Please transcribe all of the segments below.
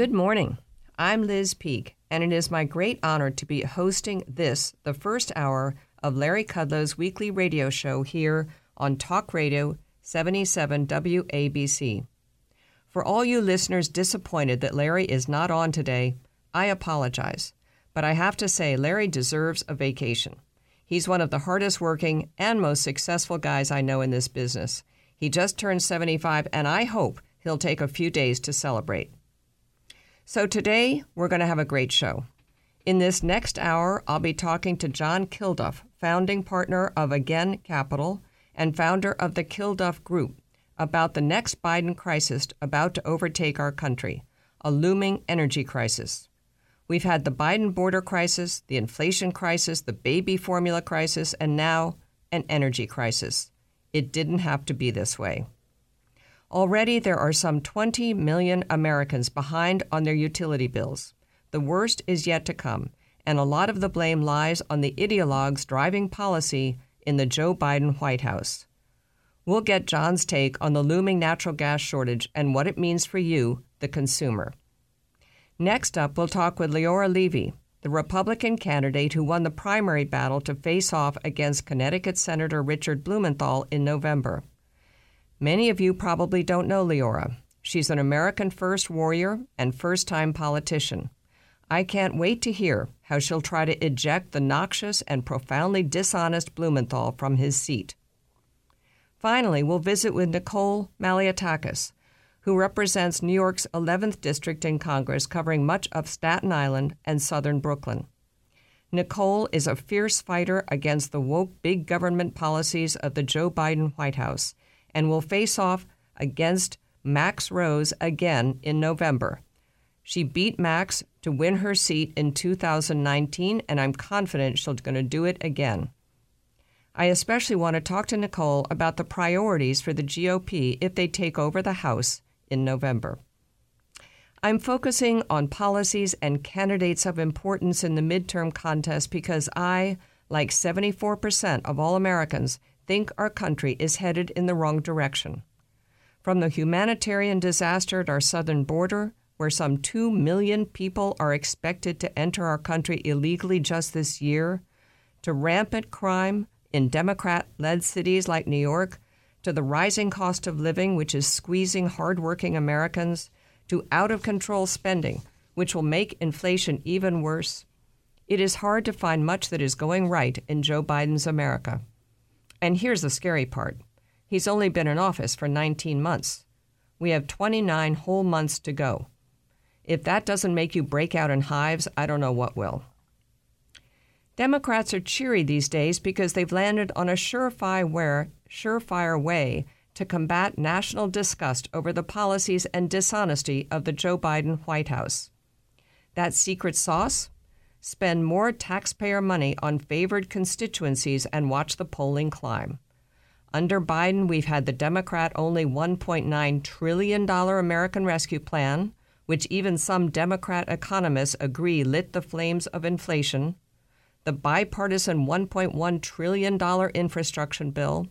Good morning. I'm Liz Peek, and it is my great honor to be hosting this, the first hour of Larry Kudlow's weekly radio show here on Talk Radio 77 WABC. For all you listeners disappointed that Larry is not on today, I apologize. But I have to say, Larry deserves a vacation. He's one of the hardest working and most successful guys I know in this business. He just turned 75, and I hope he'll take a few days to celebrate. So today, we're going to have a great show. In this next hour, I'll be talking to John Kilduff, founding partner of Again Capital and founder of the Kilduff Group, about the next Biden crisis about to overtake our country a looming energy crisis. We've had the Biden border crisis, the inflation crisis, the baby formula crisis, and now an energy crisis. It didn't have to be this way. Already, there are some 20 million Americans behind on their utility bills. The worst is yet to come, and a lot of the blame lies on the ideologues driving policy in the Joe Biden White House. We'll get John's take on the looming natural gas shortage and what it means for you, the consumer. Next up, we'll talk with Leora Levy, the Republican candidate who won the primary battle to face off against Connecticut Senator Richard Blumenthal in November. Many of you probably don't know Leora. She's an American First warrior and first time politician. I can't wait to hear how she'll try to eject the noxious and profoundly dishonest Blumenthal from his seat. Finally, we'll visit with Nicole Malliotakis, who represents New York's 11th District in Congress, covering much of Staten Island and southern Brooklyn. Nicole is a fierce fighter against the woke big government policies of the Joe Biden White House and will face off against Max Rose again in November. She beat Max to win her seat in 2019, and I'm confident she's going to do it again. I especially want to talk to Nicole about the priorities for the GOP if they take over the House in November. I'm focusing on policies and candidates of importance in the midterm contest because I, like 74% of all Americans, think our country is headed in the wrong direction. From the humanitarian disaster at our southern border, where some 2 million people are expected to enter our country illegally just this year, to rampant crime in Democrat led cities like New York, to the rising cost of living, which is squeezing hardworking Americans, to out of control spending, which will make inflation even worse, it is hard to find much that is going right in Joe Biden's America. And here's the scary part he's only been in office for 19 months. We have 29 whole months to go. If that doesn't make you break out in hives, I don't know what will. Democrats are cheery these days because they've landed on a surefire, surefire way to combat national disgust over the policies and dishonesty of the Joe Biden White House. That secret sauce? Spend more taxpayer money on favored constituencies and watch the polling climb. Under Biden, we've had the Democrat only $1.9 trillion American Rescue Plan, which even some Democrat economists agree lit the flames of inflation the bipartisan $1.1 trillion infrastructure bill,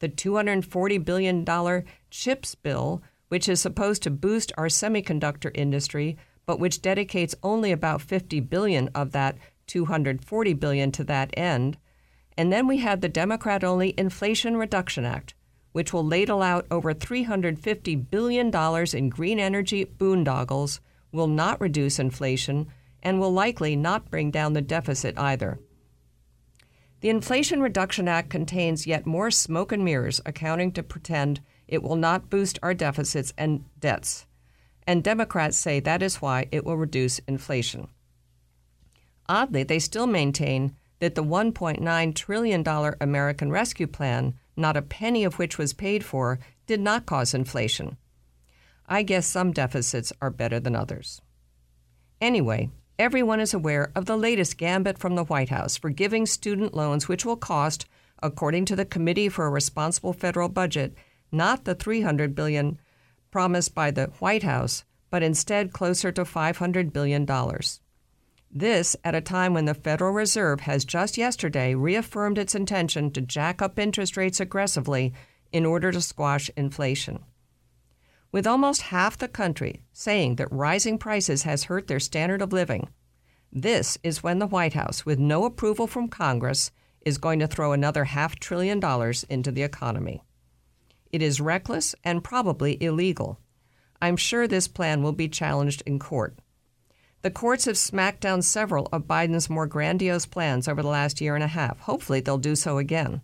the $240 billion CHIPS bill, which is supposed to boost our semiconductor industry, but which dedicates only about 50 billion of that 240 billion to that end. And then we have the Democrat-only Inflation Reduction Act, which will ladle out over $350 billion in green energy boondoggles, will not reduce inflation, and will likely not bring down the deficit either. The Inflation Reduction Act contains yet more smoke and mirrors accounting to pretend it will not boost our deficits and debts. And Democrats say that is why it will reduce inflation. Oddly, they still maintain that the $1.9 trillion American Rescue Plan, not a penny of which was paid for, did not cause inflation. I guess some deficits are better than others. Anyway, Everyone is aware of the latest gambit from the White House for giving student loans, which will cost, according to the Committee for a Responsible Federal Budget, not the 300 billion promised by the White House, but instead closer to 500 billion dollars. This at a time when the Federal Reserve has just yesterday reaffirmed its intention to jack up interest rates aggressively in order to squash inflation. With almost half the country saying that rising prices has hurt their standard of living, this is when the White House, with no approval from Congress, is going to throw another half trillion dollars into the economy. It is reckless and probably illegal. I'm sure this plan will be challenged in court. The courts have smacked down several of Biden's more grandiose plans over the last year and a half. Hopefully, they'll do so again.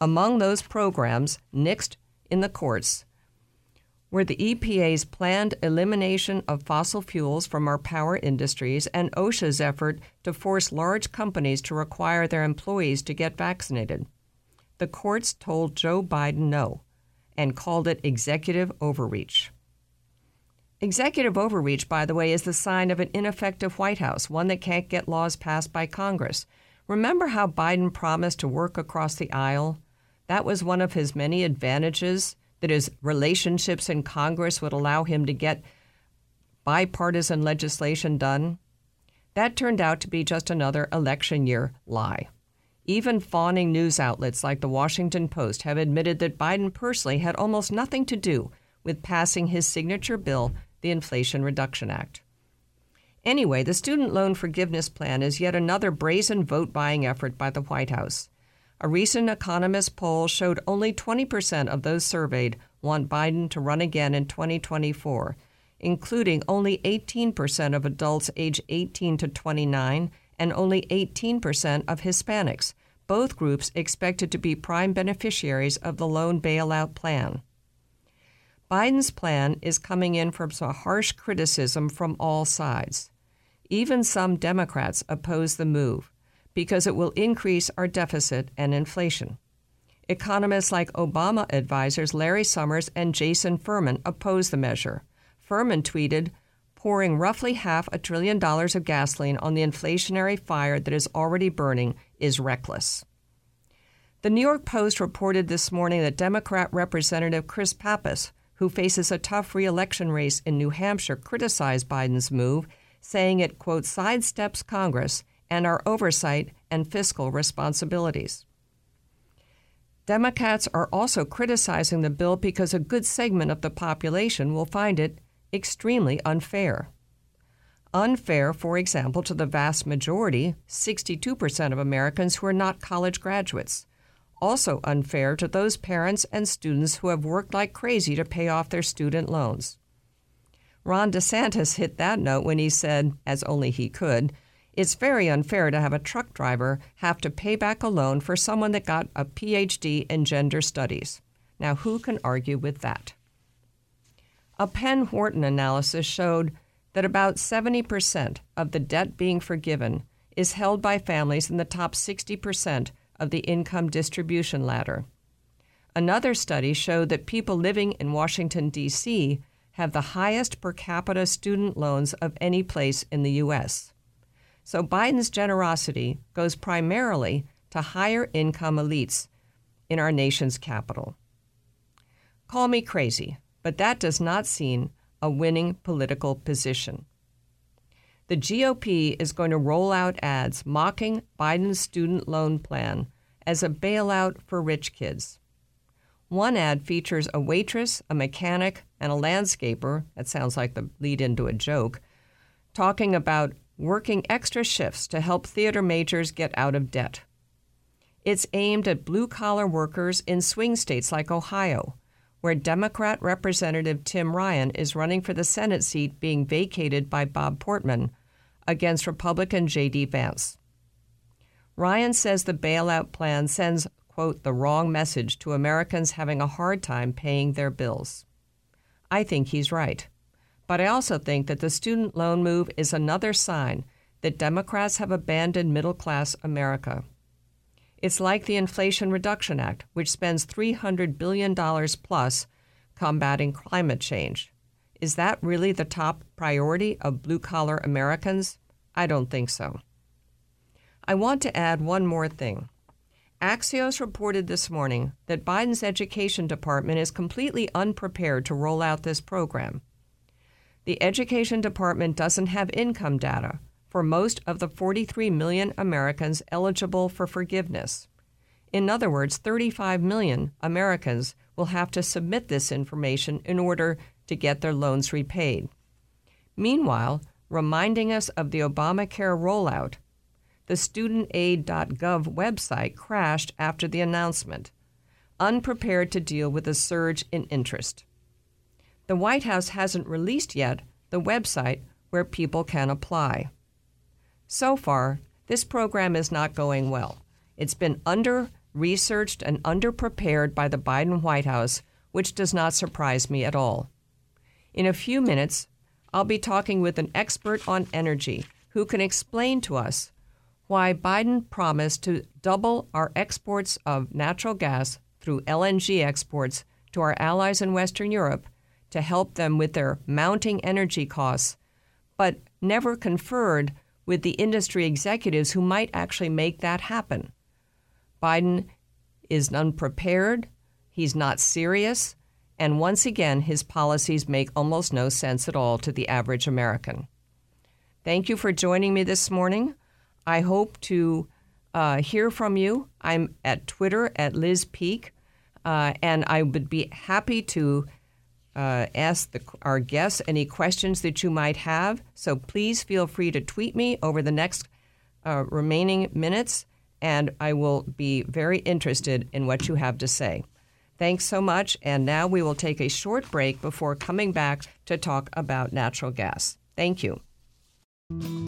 Among those programs nixed in the courts were the EPA's planned elimination of fossil fuels from our power industries and OSHA's effort to force large companies to require their employees to get vaccinated. The courts told Joe Biden no and called it executive overreach. Executive overreach, by the way, is the sign of an ineffective White House, one that can't get laws passed by Congress. Remember how Biden promised to work across the aisle? That was one of his many advantages, that his relationships in Congress would allow him to get bipartisan legislation done. That turned out to be just another election year lie. Even fawning news outlets like the Washington Post have admitted that Biden personally had almost nothing to do with passing his signature bill the Inflation Reduction Act. Anyway, the student loan forgiveness plan is yet another brazen vote buying effort by the White House. A recent Economist poll showed only 20% of those surveyed want Biden to run again in 2024, including only 18% of adults age 18 to 29 and only 18% of Hispanics, both groups expected to be prime beneficiaries of the loan bailout plan. Biden's plan is coming in from some harsh criticism from all sides. Even some Democrats oppose the move because it will increase our deficit and inflation. Economists like Obama advisors Larry Summers and Jason Furman oppose the measure. Furman tweeted, pouring roughly half a trillion dollars of gasoline on the inflationary fire that is already burning is reckless. The New York Post reported this morning that Democrat Representative Chris Pappas who faces a tough reelection race in New Hampshire, criticized Biden's move, saying it, quote, sidesteps Congress and our oversight and fiscal responsibilities. Democrats are also criticizing the bill because a good segment of the population will find it extremely unfair. Unfair, for example, to the vast majority, 62% of Americans who are not college graduates, also unfair to those parents and students who have worked like crazy to pay off their student loans. Ron DeSantis hit that note when he said, as only he could, it's very unfair to have a truck driver have to pay back a loan for someone that got a PhD in gender studies. Now, who can argue with that? A Penn Wharton analysis showed that about 70% of the debt being forgiven is held by families in the top 60% of the income distribution ladder. Another study showed that people living in Washington, D.C. have the highest per capita student loans of any place in the U.S. So Biden's generosity goes primarily to higher income elites in our nation's capital. Call me crazy, but that does not seem a winning political position. The GOP is going to roll out ads mocking Biden's student loan plan as a bailout for rich kids. One ad features a waitress, a mechanic, and a landscaper that sounds like the lead into a joke talking about working extra shifts to help theater majors get out of debt. It's aimed at blue collar workers in swing states like Ohio, where Democrat Representative Tim Ryan is running for the Senate seat being vacated by Bob Portman against Republican J.D. Vance. Ryan says the bailout plan sends, quote, the wrong message to Americans having a hard time paying their bills. I think he's right. But I also think that the student loan move is another sign that Democrats have abandoned middle class America. It's like the Inflation Reduction Act, which spends $300 billion plus combating climate change. Is that really the top priority of blue collar Americans? I don't think so. I want to add one more thing. Axios reported this morning that Biden's education department is completely unprepared to roll out this program. The education department doesn't have income data for most of the 43 million Americans eligible for forgiveness. In other words, 35 million Americans will have to submit this information in order to get their loans repaid. Meanwhile, reminding us of the Obamacare rollout, the studentaid.gov website crashed after the announcement, unprepared to deal with a surge in interest. The White House hasn't released yet the website where people can apply. So far, this program is not going well. It's been under researched and underprepared by the Biden White House, which does not surprise me at all. In a few minutes, I'll be talking with an expert on energy who can explain to us why Biden promised to double our exports of natural gas through LNG exports to our allies in Western Europe to help them with their mounting energy costs, but never conferred with the industry executives who might actually make that happen. Biden is unprepared, he's not serious, and once again, his policies make almost no sense at all to the average American. Thank you for joining me this morning. I hope to uh, hear from you. I'm at Twitter at Liz Peek, uh, and I would be happy to uh, ask the, our guests any questions that you might have. So please feel free to tweet me over the next uh, remaining minutes, and I will be very interested in what you have to say. Thanks so much. And now we will take a short break before coming back to talk about natural gas. Thank you.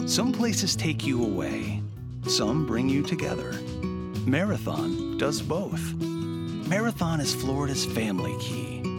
Some places take you away, some bring you together. Marathon does both. Marathon is Florida's family key